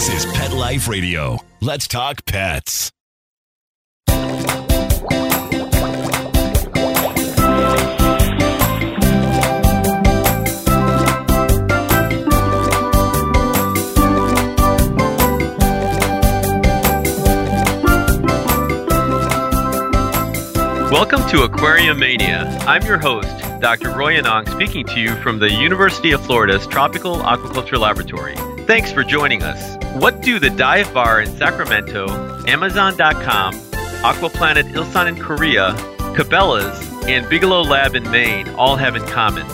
This is Pet Life Radio. Let's talk pets. Welcome to Aquarium Mania. I'm your host, Dr. Roy Yanong, speaking to you from the University of Florida's Tropical Aquaculture Laboratory. Thanks for joining us. What do the Dive Bar in Sacramento, Amazon.com, Aquaplanet Ilsan in Korea, Cabela's, and Bigelow Lab in Maine all have in common?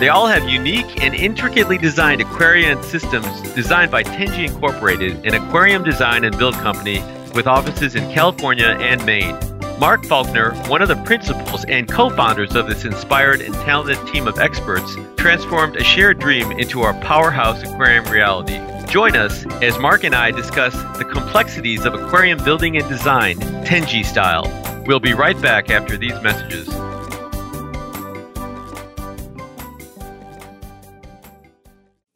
They all have unique and intricately designed aquarium systems designed by Tenji Incorporated, an aquarium design and build company with offices in California and Maine. Mark Faulkner, one of the principals and co founders of this inspired and talented team of experts, transformed a shared dream into our powerhouse aquarium reality. Join us as Mark and I discuss the complexities of aquarium building and design, Tenji style. We'll be right back after these messages.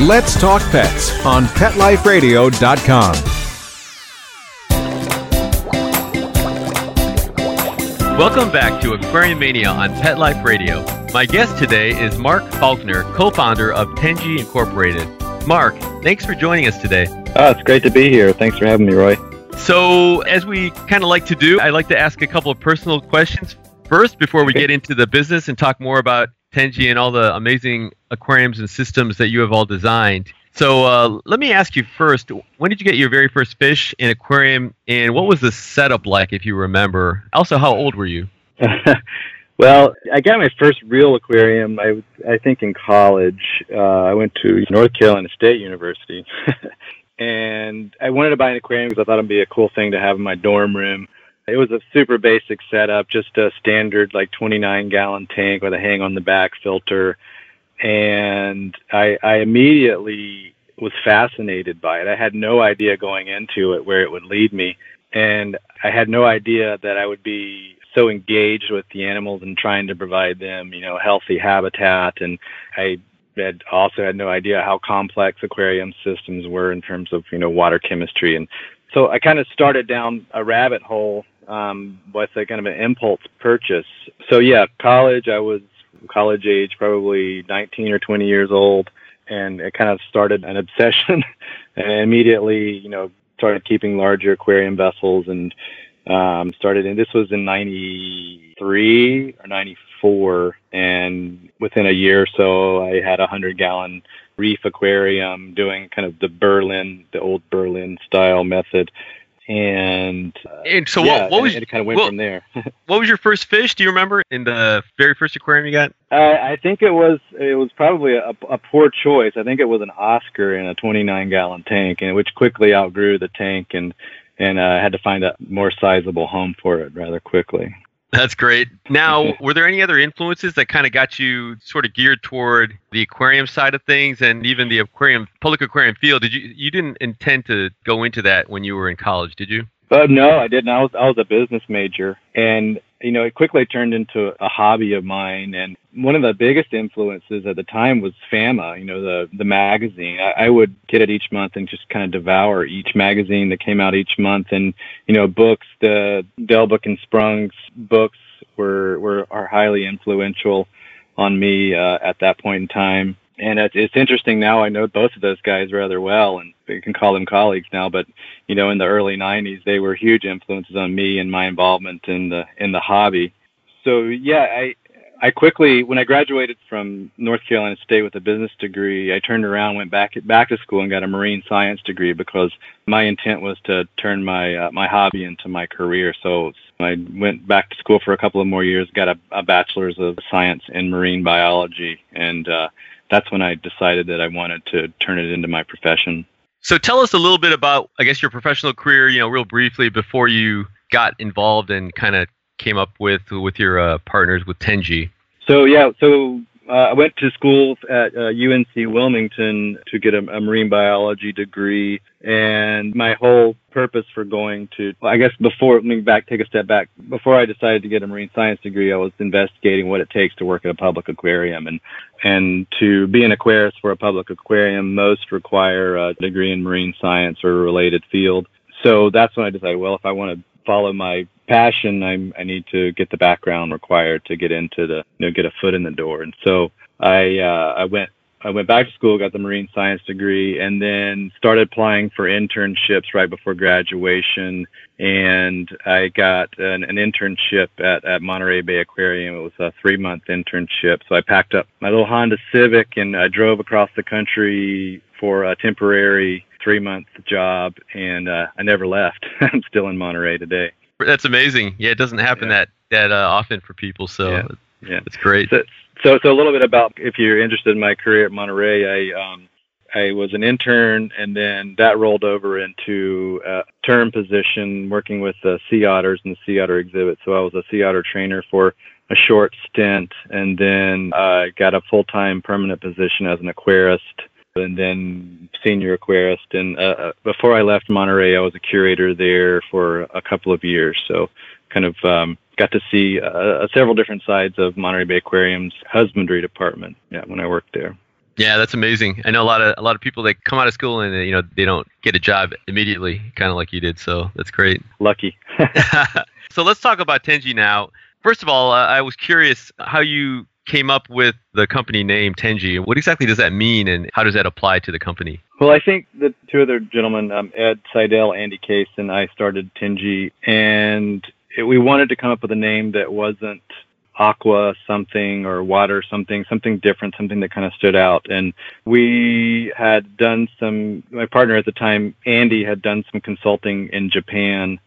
Let's Talk Pets on PetLifeRadio.com. Welcome back to Aquarium Mania on Pet Life Radio. My guest today is Mark Faulkner, co founder of Tenji Incorporated. Mark, thanks for joining us today. Oh, it's great to be here. Thanks for having me, Roy. So, as we kind of like to do, I'd like to ask a couple of personal questions first before we get into the business and talk more about Tenji and all the amazing aquariums and systems that you have all designed. So uh, let me ask you first: When did you get your very first fish in aquarium, and what was the setup like, if you remember? Also, how old were you? well, I got my first real aquarium. I I think in college. Uh, I went to North Carolina State University, and I wanted to buy an aquarium because I thought it'd be a cool thing to have in my dorm room. It was a super basic setup, just a standard like 29 gallon tank with a hang on the back filter. And I, I immediately was fascinated by it. I had no idea going into it where it would lead me. And I had no idea that I would be so engaged with the animals and trying to provide them, you know, healthy habitat. And I had also had no idea how complex aquarium systems were in terms of, you know, water chemistry. And so I kind of started down a rabbit hole um, with a kind of an impulse purchase. So yeah, college. I was college age, probably 19 or 20 years old, and it kind of started an obsession. and immediately, you know, started keeping larger aquarium vessels and um, started. And this was in '93 or '94, and within a year or so, I had a hundred gallon reef aquarium doing kind of the Berlin, the old Berlin style method and uh, and so yeah, what, what was it, it kind of went from there. what was your first fish? Do you remember in the very first aquarium you got? Uh, I think it was it was probably a, a poor choice. I think it was an Oscar in a 29 gallon tank, and which quickly outgrew the tank and and uh, had to find a more sizable home for it rather quickly. That's great. Now, were there any other influences that kind of got you sort of geared toward the aquarium side of things and even the aquarium public aquarium field? Did you you didn't intend to go into that when you were in college, did you? Uh, no, I didn't. I was I was a business major, and you know, it quickly turned into a hobby of mine. And one of the biggest influences at the time was FAMA, you know, the the magazine. I, I would get it each month and just kind of devour each magazine that came out each month. And you know, books, the Delbeek and Sprung's books were were are highly influential on me uh, at that point in time and it's, it's interesting now. I know both of those guys rather well, and you can call them colleagues now. But you know, in the early '90s, they were huge influences on me and my involvement in the in the hobby. So yeah, I I quickly when I graduated from North Carolina State with a business degree, I turned around, went back back to school, and got a marine science degree because my intent was to turn my uh, my hobby into my career. So I went back to school for a couple of more years, got a, a bachelor's of science in marine biology, and uh, that's when I decided that I wanted to turn it into my profession. So tell us a little bit about, I guess, your professional career. You know, real briefly before you got involved and kind of came up with with your uh, partners with Tenji. So yeah, so uh, I went to school at uh, UNC Wilmington to get a, a, marine biology degree, and my whole purpose for going to, I guess, before let me back take a step back. Before I decided to get a marine science degree, I was investigating what it takes to work at a public aquarium, and and to be an aquarist for a public aquarium, most require a degree in marine science or a related field. So that's when I decided, well, if I want to follow my passion, I'm, I need to get the background required to get into the, you know, get a foot in the door. And so I, uh, I went, I went back to school, got the marine science degree, and then started applying for internships right before graduation. And I got an, an internship at, at Monterey Bay Aquarium. It was a three month internship. So I packed up my little Honda Civic and I drove across the country for a temporary three month job, and uh, I never left. I'm still in Monterey today. That's amazing. Yeah, it doesn't happen yeah. that that uh, often for people. So yeah, yeah. it's great. So, so, so a little bit about if you're interested in my career at Monterey, I um, I was an intern, and then that rolled over into a term position working with the sea otters and the sea otter exhibit. So I was a sea otter trainer for a short stint, and then I got a full time permanent position as an aquarist and then senior aquarist. And uh, uh, before I left Monterey, I was a curator there for a couple of years. So kind of um, got to see uh, uh, several different sides of Monterey Bay Aquarium's husbandry department. Yeah, when I worked there. Yeah, that's amazing. I know a lot of a lot of people that come out of school and you know they don't get a job immediately, kind of like you did. So that's great. Lucky. so let's talk about Tenji now. First of all, uh, I was curious how you came up with the company name Tenji. What exactly does that mean, and how does that apply to the company? Well, I think the two other gentlemen, um, Ed Seidel, Andy Case, and I started Tenji, and it, we wanted to come up with a name that wasn't aqua something or water something, something different, something that kind of stood out. And we had done some, my partner at the time, Andy, had done some consulting in Japan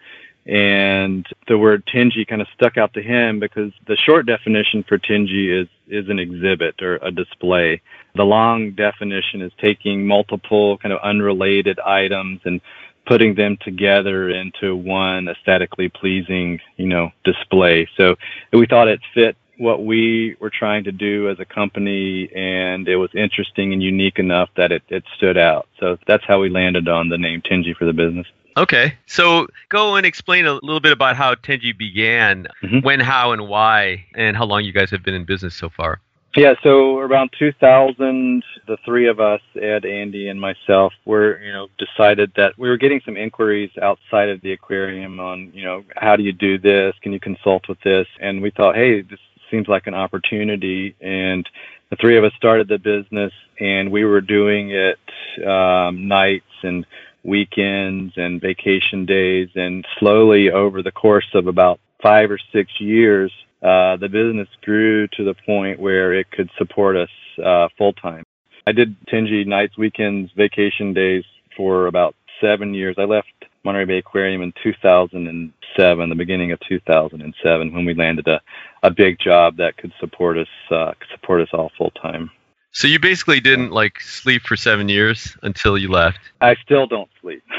and the word Tenji kind of stuck out to him because the short definition for Tenji is is an exhibit or a display. The long definition is taking multiple kind of unrelated items and putting them together into one aesthetically pleasing, you know, display. So we thought it fit what we were trying to do as a company and it was interesting and unique enough that it, it stood out. So that's how we landed on the name Tenji for the business. Okay, so go and explain a little bit about how Tenji began, mm-hmm. when, how, and why, and how long you guys have been in business so far. Yeah, so around 2000, the three of us, Ed, Andy, and myself, were you know decided that we were getting some inquiries outside of the aquarium on you know how do you do this? Can you consult with this? And we thought, hey, this seems like an opportunity, and the three of us started the business, and we were doing it um, nights and weekends and vacation days. And slowly over the course of about five or six years, uh, the business grew to the point where it could support us uh, full time. I did Tenji nights, weekends, vacation days for about seven years. I left Monterey Bay Aquarium in 2007, the beginning of 2007, when we landed a, a big job that could support us uh, support us all full time. So you basically didn't like sleep for seven years until you left. I still don't sleep.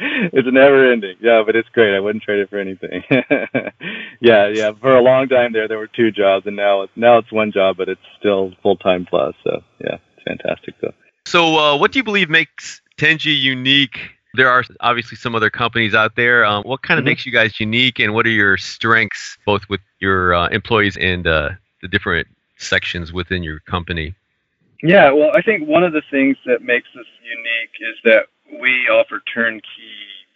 it's never ending. Yeah, but it's great. I wouldn't trade it for anything. yeah, yeah. For a long time there, there were two jobs, and now it's now it's one job, but it's still full time plus. So yeah, it's fantastic though. So uh, what do you believe makes Tenji unique? There are obviously some other companies out there. Um, what kind of mm-hmm. makes you guys unique, and what are your strengths, both with your uh, employees and uh, the different sections within your company? Yeah, well, I think one of the things that makes us unique is that we offer turnkey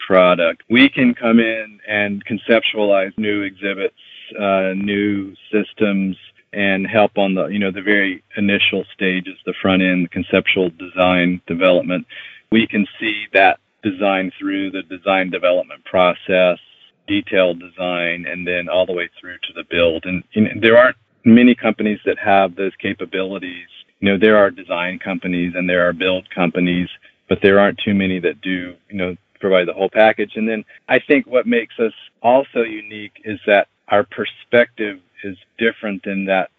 product. We can come in and conceptualize new exhibits, uh, new systems, and help on the you know the very initial stages, the front end, conceptual design development. We can see that design through the design development process, detailed design, and then all the way through to the build. And know, there aren't many companies that have those capabilities. You know, there are design companies and there are build companies, but there aren't too many that do, you know, provide the whole package. And then I think what makes us also unique is that our perspective is different in that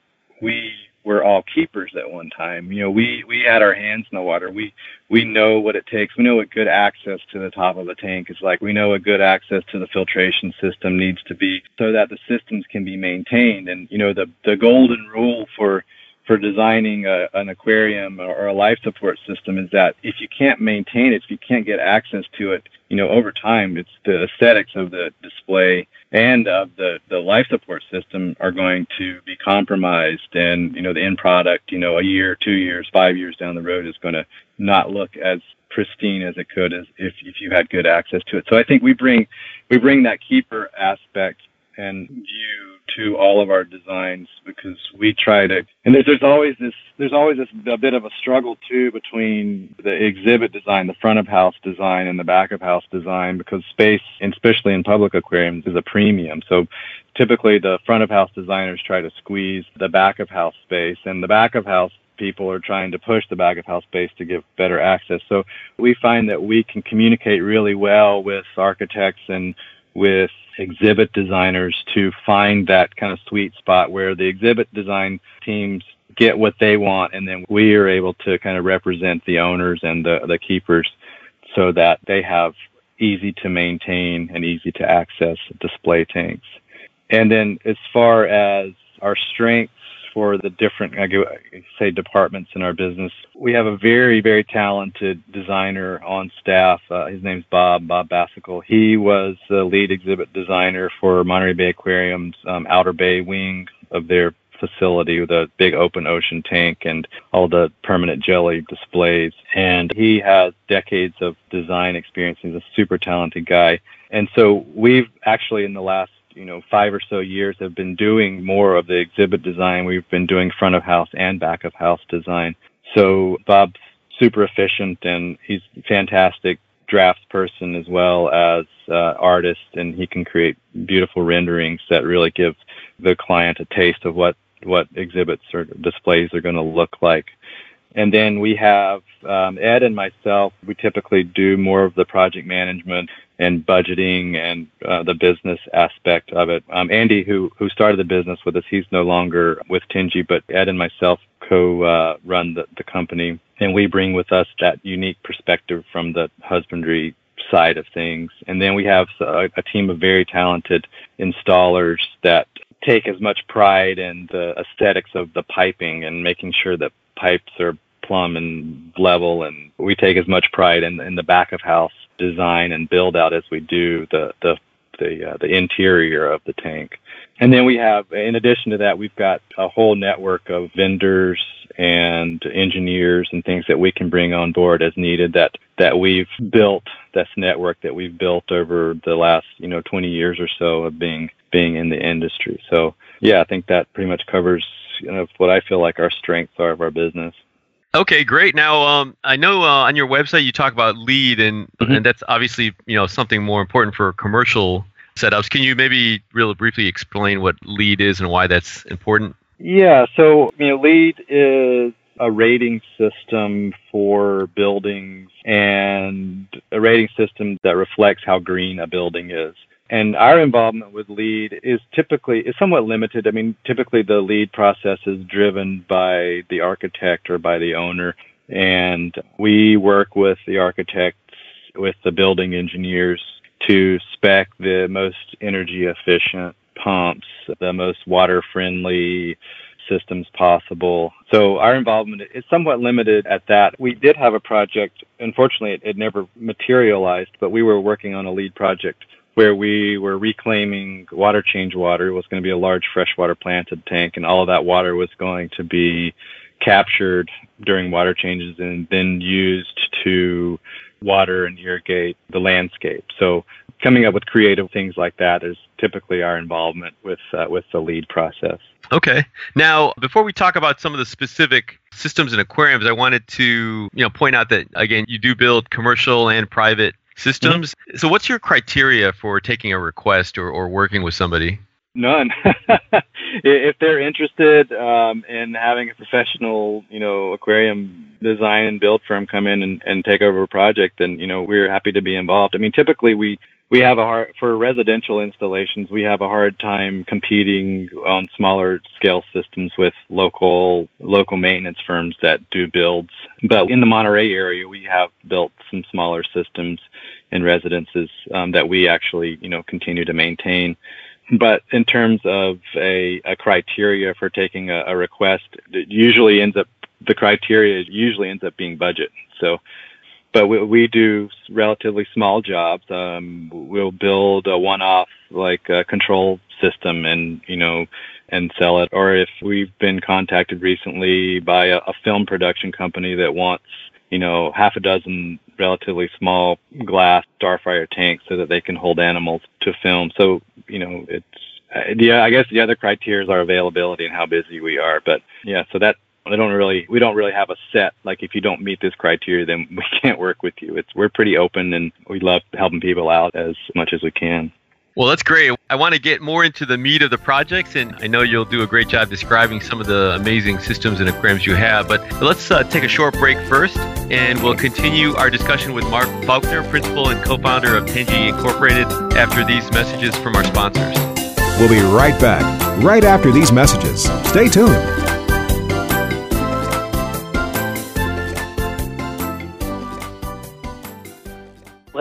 we were all keepers at one time. You know, we we had our hands in the water. We we know what it takes. We know what good access to the top of the tank is like. We know what good access to the filtration system needs to be so that the systems can be maintained. And you know, the the golden rule for for designing a, an aquarium or a life support system is that if you can't maintain it, if you can't get access to it, you know, over time, it's the aesthetics of the display and of the, the life support system are going to be compromised. And, you know, the end product, you know, a year, two years, five years down the road is going to not look as pristine as it could as if, if you had good access to it. So I think we bring, we bring that keeper aspect and view to all of our designs because we try to and there's, there's always this there's always this a bit of a struggle too between the exhibit design the front of house design and the back of house design because space especially in public aquariums is a premium. So typically the front of house designers try to squeeze the back of house space and the back of house people are trying to push the back of house space to give better access. So we find that we can communicate really well with architects and with exhibit designers to find that kind of sweet spot where the exhibit design teams get what they want and then we are able to kind of represent the owners and the, the keepers so that they have easy to maintain and easy to access display tanks. And then as far as our strengths for the different, I say, departments in our business. We have a very, very talented designer on staff. Uh, his name's Bob, Bob Bassicle. He was the lead exhibit designer for Monterey Bay Aquarium's um, Outer Bay wing of their facility with a big open ocean tank and all the permanent jelly displays. And he has decades of design experience. He's a super talented guy. And so we've actually, in the last you know five or so years have been doing more of the exhibit design. We've been doing front of house and back of house design. So Bob's super efficient and he's fantastic drafts person as well as uh, artist and he can create beautiful renderings that really give the client a taste of what what exhibits or displays are going to look like and then we have um, Ed and myself. We typically do more of the project management and budgeting and uh, the business aspect of it. Um, Andy, who who started the business with us, he's no longer with Tenji, but Ed and myself co-run uh, the, the company, and we bring with us that unique perspective from the husbandry side of things. And then we have a, a team of very talented installers that take as much pride in the aesthetics of the piping and making sure that pipes are plumb and level and we take as much pride in, in the back of house design and build out as we do the the the, uh, the interior of the tank. And then we have, in addition to that, we've got a whole network of vendors and engineers and things that we can bring on board as needed that, that we've built, this network that we've built over the last, you know, 20 years or so of being, being in the industry. So yeah, I think that pretty much covers, you know, what I feel like our strengths are of our business. Okay, great. Now, um, I know uh, on your website you talk about LEED, and mm-hmm. and that's obviously you know something more important for commercial setups. Can you maybe really briefly explain what LEED is and why that's important? Yeah. So you know, LEED is a rating system for buildings and a rating system that reflects how green a building is. And our involvement with LEED is typically is somewhat limited. I mean, typically the LEED process is driven by the architect or by the owner, and we work with the architects, with the building engineers to spec the most energy efficient pumps, the most water friendly systems possible. So our involvement is somewhat limited at that. We did have a project. Unfortunately, it, it never materialized, but we were working on a LEED project where we were reclaiming water change water. It was going to be a large freshwater planted tank, and all of that water was going to be captured during water changes and then used to water and irrigate the landscape. So coming up with creative things like that is typically our involvement with uh, with the LEED process. Okay. Now, before we talk about some of the specific systems and aquariums, I wanted to, you know, point out that again, you do build commercial and private systems. Mm-hmm. So, what's your criteria for taking a request or, or working with somebody? None. if they're interested um, in having a professional, you know, aquarium design and build firm come in and, and take over a project, then you know we're happy to be involved. I mean, typically we we have a hard for residential installations. We have a hard time competing on smaller scale systems with local local maintenance firms that do builds. But in the Monterey area, we have built some smaller systems in residences um, that we actually you know continue to maintain. But in terms of a, a criteria for taking a, a request, it usually ends up the criteria usually ends up being budget. So but we, we do relatively small jobs. Um, we'll build a one-off like a control system and you know and sell it. Or if we've been contacted recently by a, a film production company that wants you know half a dozen relatively small glass starfire tanks so that they can hold animals to film. So you know it's yeah, I guess the other criteria is our availability and how busy we are. But yeah, so that I don't really we don't really have a set like if you don't meet this criteria then we can't work with you. It's we're pretty open and we love helping people out as much as we can. Well, that's great. I want to get more into the meat of the projects, and I know you'll do a great job describing some of the amazing systems and aquariums you have. But let's uh, take a short break first, and we'll continue our discussion with Mark Faulkner, principal and co founder of Tenji Incorporated, after these messages from our sponsors. We'll be right back, right after these messages. Stay tuned.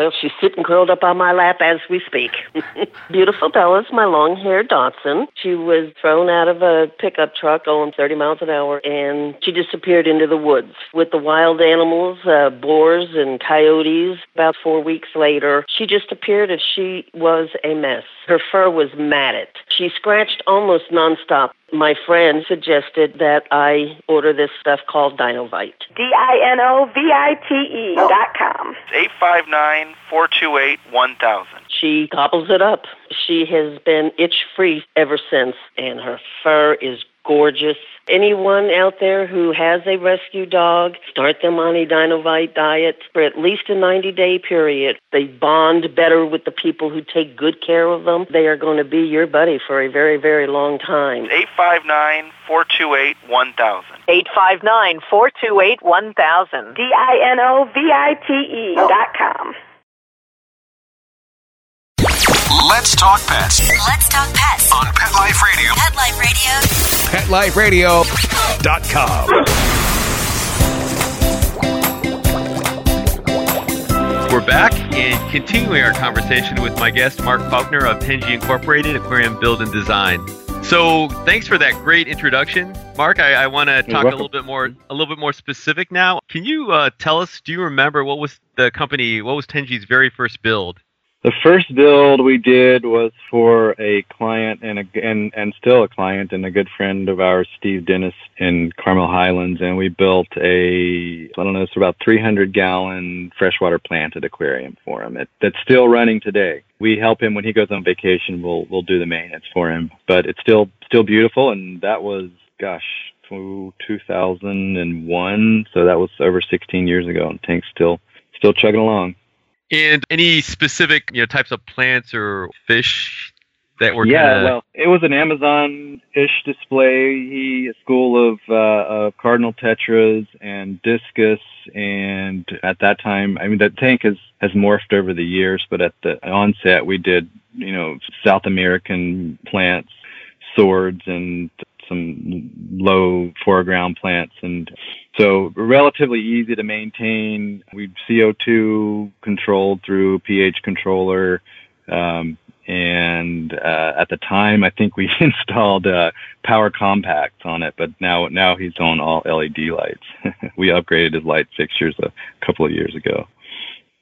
Well, she's sitting curled up on my lap as we speak. Beautiful Bella's my long haired Dachshund. She was thrown out of a pickup truck going 30 miles an hour and she disappeared into the woods with the wild animals, uh, boars and coyotes. About four weeks later, she just appeared as she was a mess. Her fur was matted. She scratched almost nonstop my friend suggested that I order this stuff called Dinovite. D I N O V I T E dot com. Eight five nine four two eight one thousand. She gobbles it up. She has been itch free ever since, and her fur is gorgeous. Anyone out there who has a rescue dog, start them on a Dinovite diet for at least a 90 day period. They bond better with the people who take good care of them. They are going to be your buddy for a very, very long time. 859 428 1000. 859 428 1000. D I N O V I T E dot com. Let's talk pets Let's talk pets. on Pet Life Radio. Pet Life Radio. PetLifeRadio.com. We're back and continuing our conversation with my guest, Mark Faulkner of Tenji Incorporated Aquarium Build and Design. So, thanks for that great introduction, Mark. I, I want to talk a little bit more, a little bit more specific now. Can you uh, tell us? Do you remember what was the company? What was Tenji's very first build? The first build we did was for a client and a, and and still a client and a good friend of ours, Steve Dennis in Carmel Highlands, and we built a I don't know, it's about 300 gallon freshwater planted aquarium for him. It, that's still running today. We help him when he goes on vacation. We'll we'll do the maintenance for him, but it's still still beautiful. And that was gosh, 2001, so that was over 16 years ago. And tank's still still chugging along. And any specific, you know, types of plants or fish that were yeah, kinda, well, it was an Amazon-ish display. He a school of uh, of cardinal tetras and discus, and at that time, I mean, that tank has has morphed over the years. But at the onset, we did you know South American plants, swords, and some low foreground plants, and so relatively easy to maintain. We've CO2 controlled through pH controller. Um, and uh, at the time, I think we installed uh, power compacts on it, but now now he's on all LED lights. we upgraded his light fixtures a couple of years ago.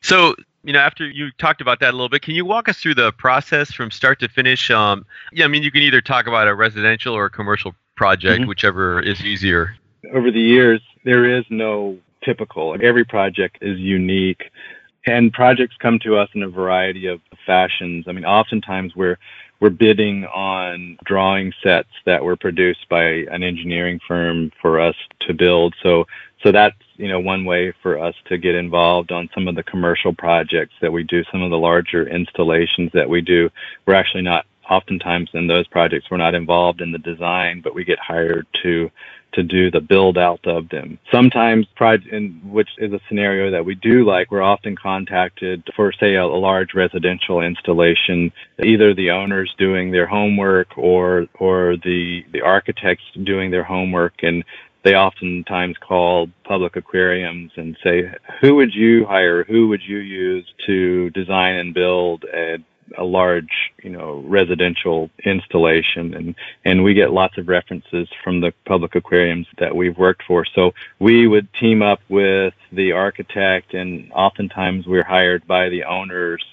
So, you know, after you talked about that a little bit, can you walk us through the process from start to finish? Um, yeah, I mean, you can either talk about a residential or a commercial project, Mhm. whichever is easier. Over the years, there is no typical. Every project is unique, and projects come to us in a variety of fashions. I mean, oftentimes we're we're bidding on drawing sets that were produced by an engineering firm for us to build. So so that's you know one way for us to get involved on some of the commercial projects that we do, some of the larger installations that we do. We're actually not oftentimes in those projects we're not involved in the design, but we get hired to to do the build out of them. Sometimes, in which is a scenario that we do like, we're often contacted for, say, a, a large residential installation, either the owners doing their homework or or the the architects doing their homework, and they oftentimes call public aquariums and say, who would you hire? Who would you use to design and build a a large, you know, residential installation and, and we get lots of references from the public aquariums that we've worked for. So we would team up with the architect and oftentimes we're hired by the owners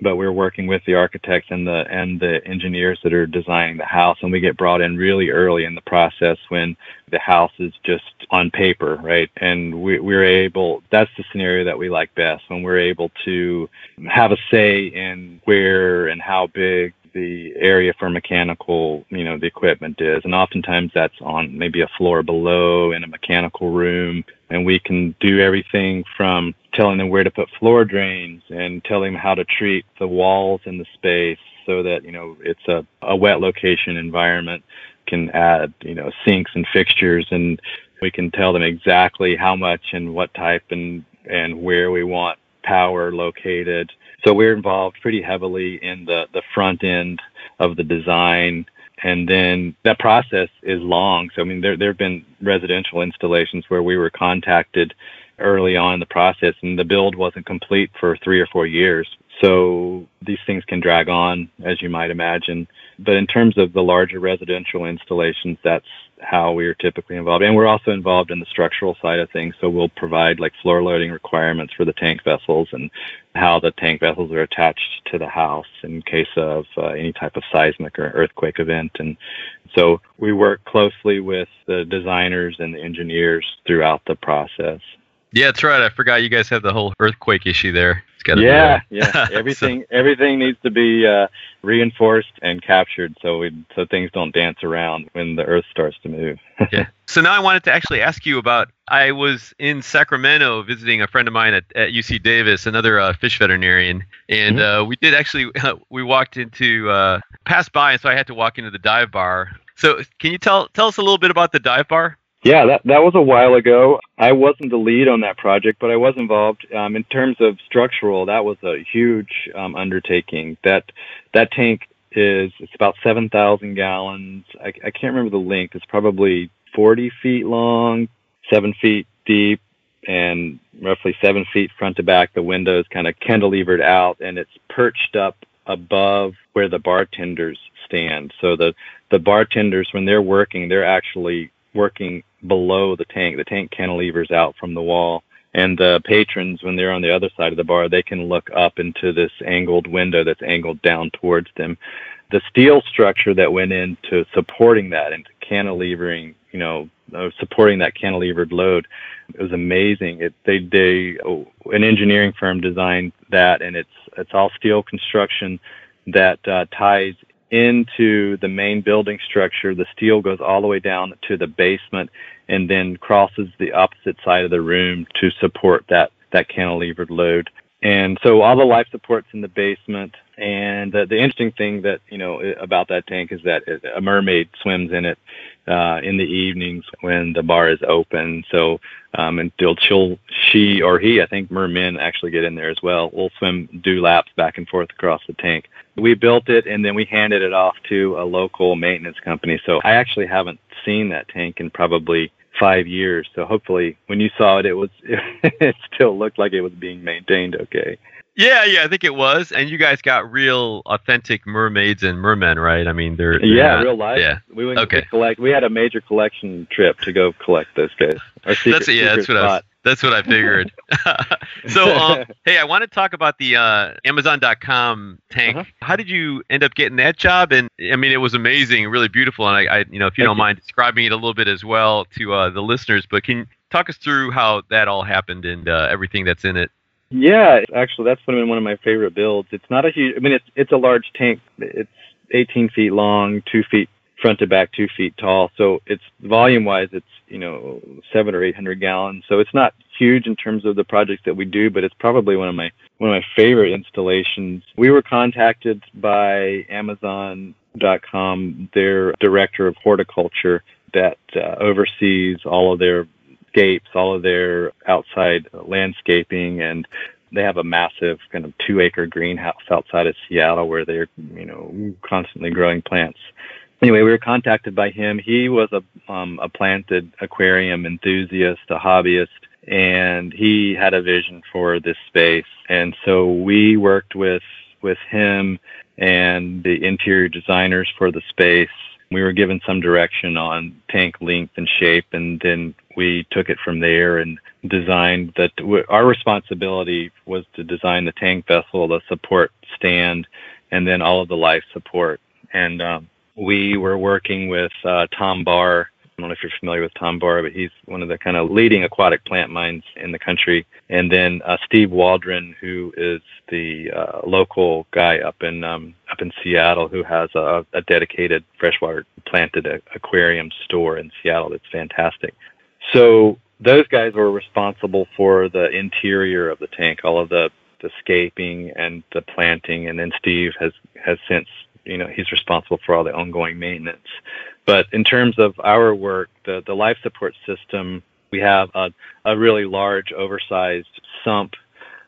but we're working with the architects and the and the engineers that are designing the house and we get brought in really early in the process when the house is just on paper right and we, we're able that's the scenario that we like best when we're able to have a say in where and how big the area for mechanical, you know, the equipment is. And oftentimes that's on maybe a floor below in a mechanical room. And we can do everything from telling them where to put floor drains and telling them how to treat the walls in the space so that, you know, it's a, a wet location environment can add, you know, sinks and fixtures and we can tell them exactly how much and what type and, and where we want power located so we're involved pretty heavily in the, the front end of the design. And then that process is long. So, I mean, there, there have been residential installations where we were contacted early on in the process and the build wasn't complete for three or four years. So these things can drag on, as you might imagine. But in terms of the larger residential installations, that's how we are typically involved. And we're also involved in the structural side of things. So we'll provide like floor loading requirements for the tank vessels and how the tank vessels are attached to the house in case of uh, any type of seismic or earthquake event. And so we work closely with the designers and the engineers throughout the process. Yeah, that's right. I forgot you guys have the whole earthquake issue there. yeah, yeah. Everything so, everything needs to be uh, reinforced and captured so we so things don't dance around when the Earth starts to move. yeah. So now I wanted to actually ask you about. I was in Sacramento visiting a friend of mine at, at UC Davis, another uh, fish veterinarian, and mm-hmm. uh, we did actually we walked into uh, passed by, and so I had to walk into the dive bar. So can you tell tell us a little bit about the dive bar? Yeah, that that was a while ago. I wasn't the lead on that project, but I was involved. Um, in terms of structural, that was a huge um, undertaking. That that tank is it's about seven thousand gallons. I, I can't remember the length. It's probably forty feet long, seven feet deep, and roughly seven feet front to back. The window is kind of cantilevered out, and it's perched up above where the bartenders stand. So the the bartenders, when they're working, they're actually working below the tank. The tank cantilevers out from the wall. And the patrons, when they're on the other side of the bar, they can look up into this angled window that's angled down towards them. The steel structure that went into supporting that and cantilevering, you know, uh, supporting that cantilevered load, it was amazing. It they they oh, an engineering firm designed that, and it's it's all steel construction that uh, ties into the main building structure. The steel goes all the way down to the basement and then crosses the opposite side of the room to support that, that cantilevered load. And so all the life supports in the basement. And uh, the interesting thing that, you know, about that tank is that a mermaid swims in it uh, in the evenings when the bar is open. So um, until she'll, she or he, I think mermen actually get in there as well, will swim, do laps back and forth across the tank. We built it and then we handed it off to a local maintenance company. So I actually haven't seen that tank in probably five years. So hopefully, when you saw it, it was it still looked like it was being maintained okay. Yeah, yeah, I think it was. And you guys got real authentic mermaids and mermen, right? I mean, they're, they're yeah, not, real life. Yeah, we went okay. to collect. We had a major collection trip to go collect those guys. Secret, that's yeah, that's what spot. I was, that's what I figured. so, um, hey, I want to talk about the uh, Amazon.com tank. Uh-huh. How did you end up getting that job? And I mean, it was amazing, really beautiful. And I, I you know, if you Thank don't you. mind describing it a little bit as well to uh, the listeners, but can you talk us through how that all happened and uh, everything that's in it? Yeah, actually, that's been one of my favorite builds. It's not a huge. I mean, it's it's a large tank. It's 18 feet long, two feet front to back, two feet tall. So it's volume wise, it's you know seven or eight hundred gallons. So it's not huge in terms of the projects that we do, but it's probably one of my one of my favorite installations. We were contacted by Amazon.com, their director of horticulture, that uh, oversees all of their all of their outside landscaping, and they have a massive kind of two acre greenhouse outside of Seattle where they're, you know, constantly growing plants. Anyway, we were contacted by him. He was a um, a planted aquarium enthusiast, a hobbyist, and he had a vision for this space. And so we worked with with him and the interior designers for the space. We were given some direction on tank length and shape, and then we took it from there and designed that. Our responsibility was to design the tank vessel, the support stand, and then all of the life support. And um, we were working with uh, Tom Barr I don't know if you're familiar with Tom Barr, but he's one of the kind of leading aquatic plant minds in the country. And then uh, Steve Waldron, who is the uh, local guy up in um, up in Seattle, who has a, a dedicated freshwater planted aquarium store in Seattle that's fantastic. So those guys were responsible for the interior of the tank, all of the the scaping and the planting, and then Steve has has since you know he's responsible for all the ongoing maintenance. But in terms of our work, the, the life support system, we have a, a really large, oversized sump.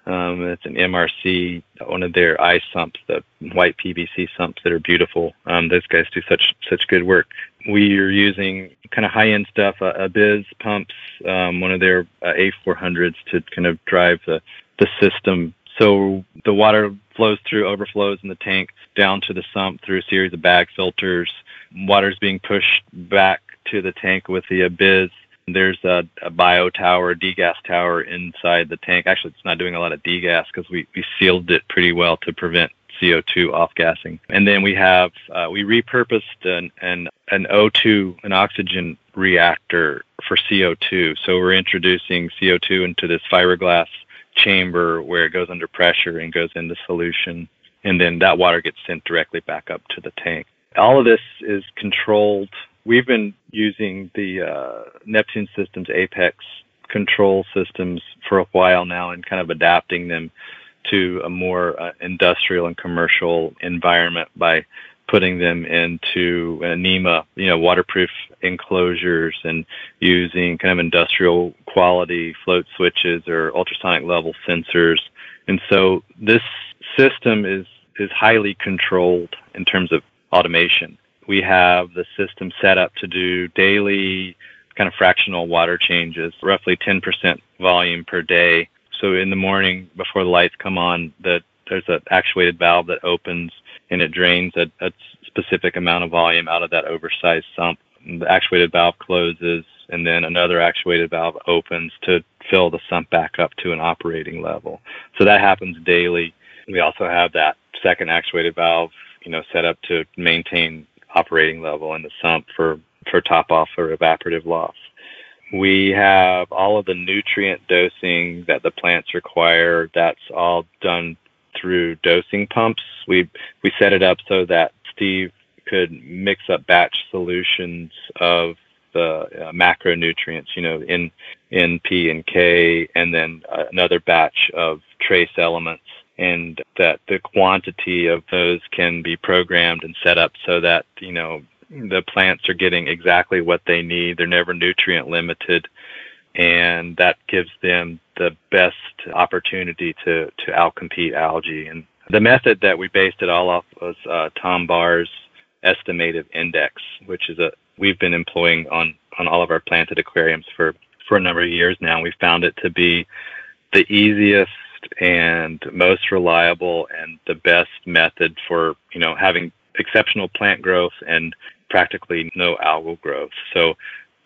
Um, it's an MRC, one of their ice sumps, the white PVC sumps that are beautiful. Um, those guys do such such good work. We are using kind of high end stuff, uh, Abyzz pumps, um, one of their uh, A400s to kind of drive the the system. So the water flows through, overflows in the tank down to the sump through a series of bag filters water's being pushed back to the tank with the Abyzz. There's a, a bio tower, degas tower inside the tank. Actually, it's not doing a lot of degas because we, we sealed it pretty well to prevent CO2 off gassing. And then we have uh, we repurposed an, an an O2 an oxygen reactor for CO2. So we're introducing CO2 into this fiberglass chamber where it goes under pressure and goes into solution, and then that water gets sent directly back up to the tank. All of this is controlled. We've been using the uh, Neptune Systems Apex control systems for a while now and kind of adapting them to a more uh, industrial and commercial environment by putting them into uh, NEMA, you know, waterproof enclosures and using kind of industrial quality float switches or ultrasonic level sensors. And so this system is is highly controlled in terms of automation. We have the system set up to do daily kind of fractional water changes, roughly 10% volume per day. So in the morning before the lights come on, that there's an actuated valve that opens and it drains a, a specific amount of volume out of that oversized sump. The actuated valve closes and then another actuated valve opens to fill the sump back up to an operating level. So that happens daily. We also have that second actuated valve you know, set up to maintain operating level in the sump for, for top off or evaporative loss. We have all of the nutrient dosing that the plants require. That's all done through dosing pumps. We we set it up so that Steve could mix up batch solutions of the uh, macronutrients, you know, N, N, P, and K, and then another batch of trace elements and that the quantity of those can be programmed and set up so that you know the plants are getting exactly what they need. They're never nutrient limited, and that gives them the best opportunity to to outcompete algae. And the method that we based it all off was uh, Tom Barr's estimative index, which is a we've been employing on on all of our planted aquariums for for a number of years now. We found it to be the easiest and most reliable and the best method for you know having exceptional plant growth and practically no algal growth. So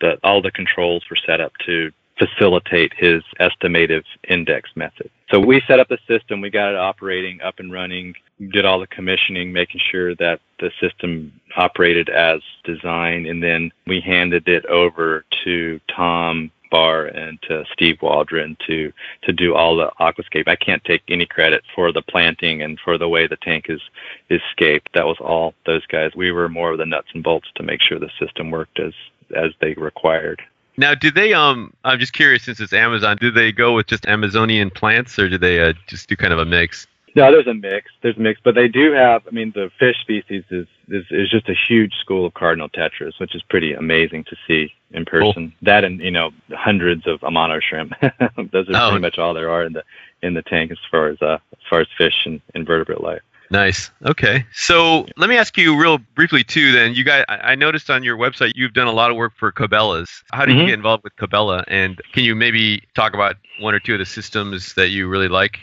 the, all the controls were set up to facilitate his estimative index method. So we set up the system, we got it operating, up and running, did all the commissioning, making sure that the system operated as designed, and then we handed it over to Tom Barr and to Steve Waldron to to do all the aquascape. I can't take any credit for the planting and for the way the tank is is scaped. That was all those guys. We were more of the nuts and bolts to make sure the system worked as as they required. Now, do they? Um, I'm just curious. Since it's Amazon, do they go with just Amazonian plants, or do they uh, just do kind of a mix? No, there's a mix. There's a mix, but they do have. I mean, the fish species is is, is just a huge school of cardinal tetras, which is pretty amazing to see in person. Cool. That and you know hundreds of amano shrimp. Those are oh. pretty much all there are in the in the tank as far as uh, as far as fish and invertebrate life. Nice. Okay. So let me ask you real briefly too. Then you guys, I noticed on your website you've done a lot of work for Cabela's. How did mm-hmm. you get involved with Cabela? And can you maybe talk about one or two of the systems that you really like?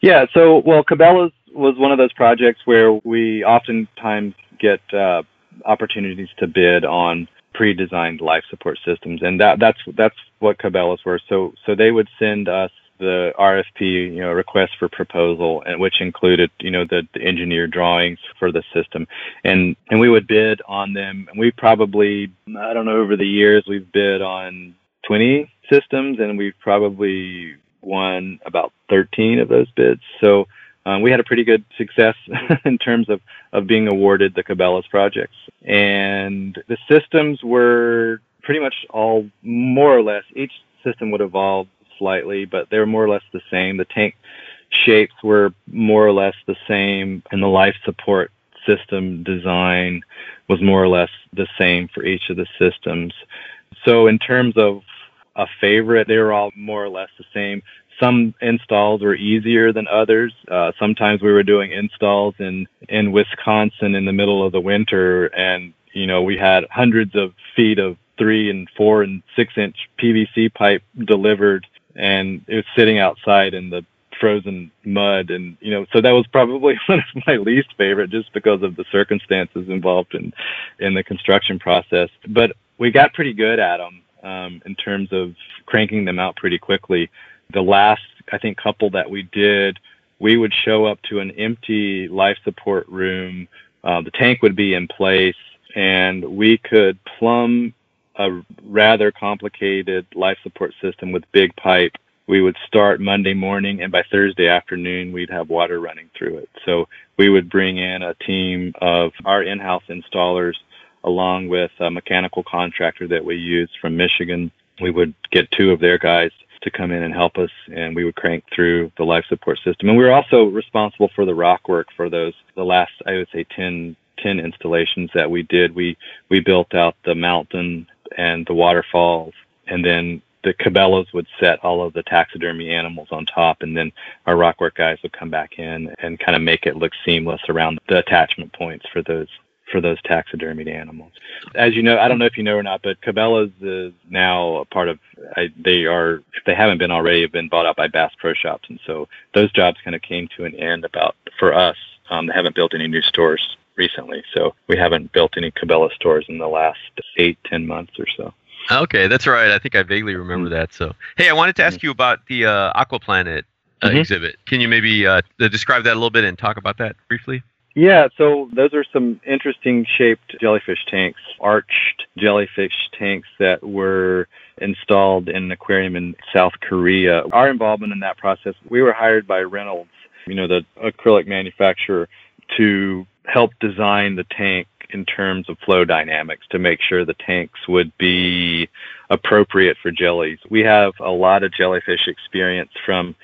Yeah. So well, Cabela's was one of those projects where we oftentimes get uh, opportunities to bid on pre-designed life support systems, and that that's that's what Cabela's were. So so they would send us the RFP, you know, request for proposal, and which included, you know, the, the engineer drawings for the system, and and we would bid on them. And we probably, I don't know, over the years we've bid on 20 systems, and we've probably won about 13 of those bids. So um, we had a pretty good success in terms of, of being awarded the Cabela's projects. And the systems were pretty much all more or less, each system would evolve slightly, but they were more or less the same. The tank shapes were more or less the same, and the life support system design was more or less the same for each of the systems. So, in terms of a favorite, they were all more or less the same some installs were easier than others. Uh, sometimes we were doing installs in in Wisconsin in the middle of the winter, and you know we had hundreds of feet of three and four and six inch PVC pipe delivered, and it was sitting outside in the frozen mud. And you know so that was probably one of my least favorite just because of the circumstances involved in in the construction process. But we got pretty good at them um, in terms of cranking them out pretty quickly. The last, I think, couple that we did, we would show up to an empty life support room. Uh, the tank would be in place, and we could plumb a rather complicated life support system with big pipe. We would start Monday morning, and by Thursday afternoon, we'd have water running through it. So we would bring in a team of our in house installers along with a mechanical contractor that we use from Michigan. We would get two of their guys to come in and help us, and we would crank through the life support system. And we were also responsible for the rock work for those the last I would say 10, 10 installations that we did. We we built out the mountain and the waterfalls, and then the Cabela's would set all of the taxidermy animals on top, and then our rockwork guys would come back in and kind of make it look seamless around the attachment points for those for those taxidermied animals. As you know, I don't know if you know or not, but Cabela's is now a part of. I, they are, if they haven't been already, have been bought out by Bass Pro Shops, and so those jobs kind of came to an end. About for us, um, they haven't built any new stores recently, so we haven't built any Cabela stores in the last eight, ten months or so. Okay, that's right. I think I vaguely remember that. So, hey, I wanted to ask mm-hmm. you about the uh, Aquaplanet uh, mm-hmm. exhibit. Can you maybe uh, describe that a little bit and talk about that briefly? Yeah, so those are some interesting shaped jellyfish tanks, arched jellyfish tanks that were installed in an aquarium in South Korea. Our involvement in that process, we were hired by Reynolds, you know, the acrylic manufacturer, to help design the tank in terms of flow dynamics to make sure the tanks would be appropriate for jellies. We have a lot of jellyfish experience from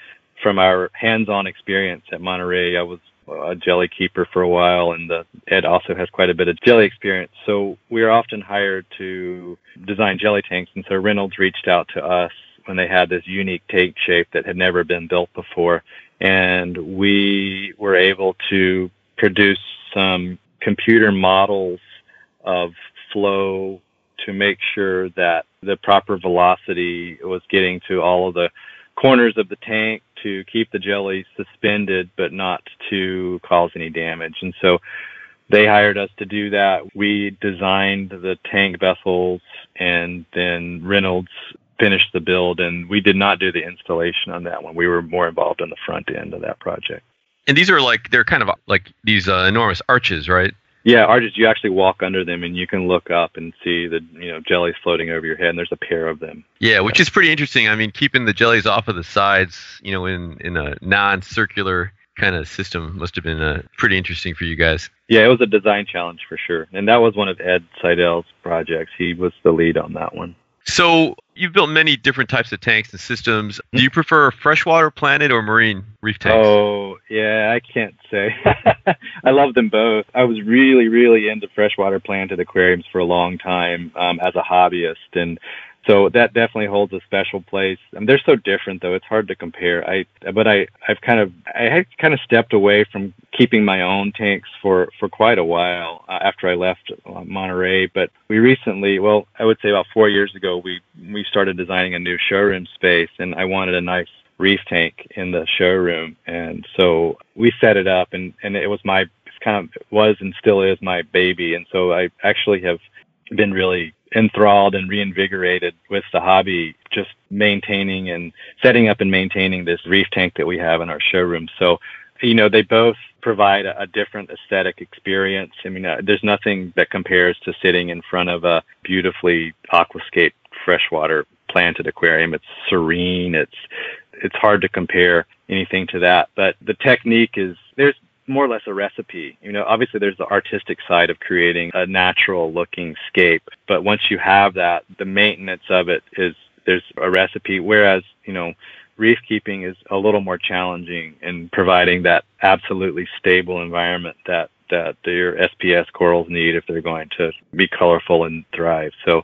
from our hands-on experience at Monterey. I was a jelly keeper for a while, and the, Ed also has quite a bit of jelly experience. So we are often hired to design jelly tanks, and so Reynolds reached out to us when they had this unique tank shape that had never been built before, and we were able to produce some computer models of flow to make sure that the proper velocity was getting to all of the corners of the tank to keep the jelly suspended but not to cause any damage. And so they hired us to do that. We designed the tank vessels and then Reynolds finished the build and we did not do the installation on that one. We were more involved in the front end of that project. And these are like they're kind of like these uh, enormous arches, right? Yeah, arches. You actually walk under them, and you can look up and see the you know jellies floating over your head. And there's a pair of them. Yeah, which is pretty interesting. I mean, keeping the jellies off of the sides, you know, in in a non-circular kind of system must have been uh, pretty interesting for you guys. Yeah, it was a design challenge for sure, and that was one of Ed Seidel's projects. He was the lead on that one. So you've built many different types of tanks and systems. Do you prefer freshwater planted or marine reef tanks? Oh, yeah, I can't say. I love them both. I was really, really into freshwater planted aquariums for a long time um, as a hobbyist, and so that definitely holds a special place. They're so different, though; it's hard to compare. I, but I, I've kind of, I had kind of stepped away from keeping my own tanks for for quite a while uh, after I left uh, Monterey. But we recently, well, I would say about four years ago, we we started designing a new showroom space, and I wanted a nice reef tank in the showroom, and so we set it up, and and it was my it's kind of was and still is my baby, and so I actually have been really enthralled and reinvigorated with the hobby, just maintaining and setting up and maintaining this reef tank that we have in our showroom. So, you know, they both provide a, a different aesthetic experience. I mean, uh, there's nothing that compares to sitting in front of a beautifully aquascape freshwater planted aquarium. It's serene. It's it's hard to compare anything to that. But the technique is there's more or less a recipe. You know, obviously there's the artistic side of creating a natural looking scape, but once you have that, the maintenance of it is there's a recipe. Whereas, you know, reef keeping is a little more challenging in providing that absolutely stable environment that that their SPS corals need if they're going to be colorful and thrive. So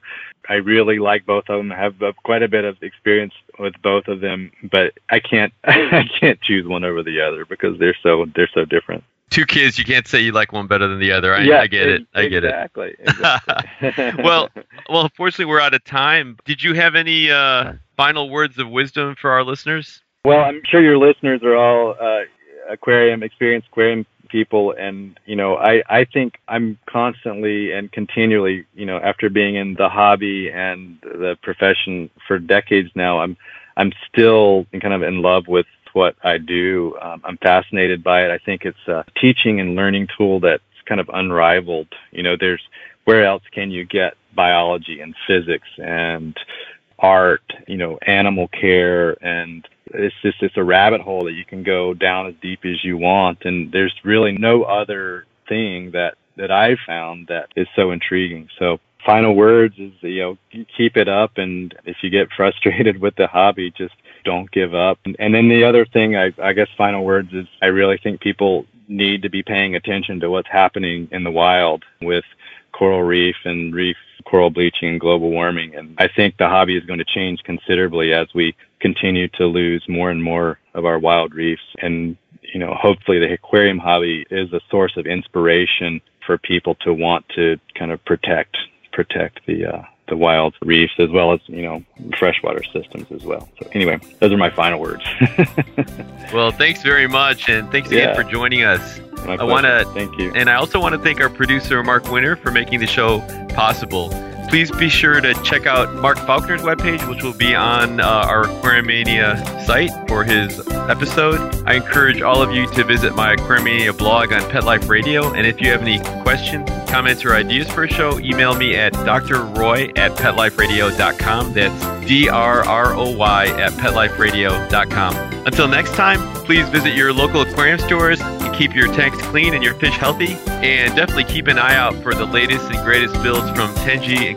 I really like both of them. I have uh, quite a bit of experience with both of them, but I can't I can't choose one over the other because they're so they're so different. Two kids, you can't say you like one better than the other. I, yeah, I get it. I get exactly, it. Exactly. well, well, unfortunately, we're out of time. Did you have any uh, final words of wisdom for our listeners? Well, I'm sure your listeners are all uh, aquarium experienced aquarium people. And you know i i think i'm constantly and continually you know after being in the hobby and the profession for decades now i'm i'm still kind of in love with what i do. Um, i'm fascinated by it. I think it's a teaching and learning tool that's kind of unrivaled. You know there's where else can you get biology and physics and art you know animal care and it's just it's a rabbit hole that you can go down as deep as you want and there's really no other thing that that I've found that is so intriguing. So final words is you know keep it up and if you get frustrated with the hobby just don't give up. And then the other thing I I guess final words is I really think people need to be paying attention to what's happening in the wild with coral reef and reef coral bleaching and global warming. And I think the hobby is going to change considerably as we continue to lose more and more of our wild reefs. And, you know, hopefully the aquarium hobby is a source of inspiration for people to want to kind of protect protect the uh, the wild reefs as well as you know freshwater systems as well. So anyway, those are my final words. well, thanks very much, and thanks again Yeah. for joining us. My I want to Thank you. And I also want to thank our producer, Mark Winter, for making the show possible. Please be sure to check out Mark Faulkner's webpage, which will be on uh, our Aquariumania site for his episode. I encourage all of you to visit my Aquariumania blog on Pet Life Radio. And if you have any questions, comments, or ideas for a show, email me at drroy at petliferadio.com. That's D R R O Y at petliferadio.com. Until next time, please visit your local aquarium stores and keep your tanks clean and your fish healthy. And definitely keep an eye out for the latest and greatest builds from Tenji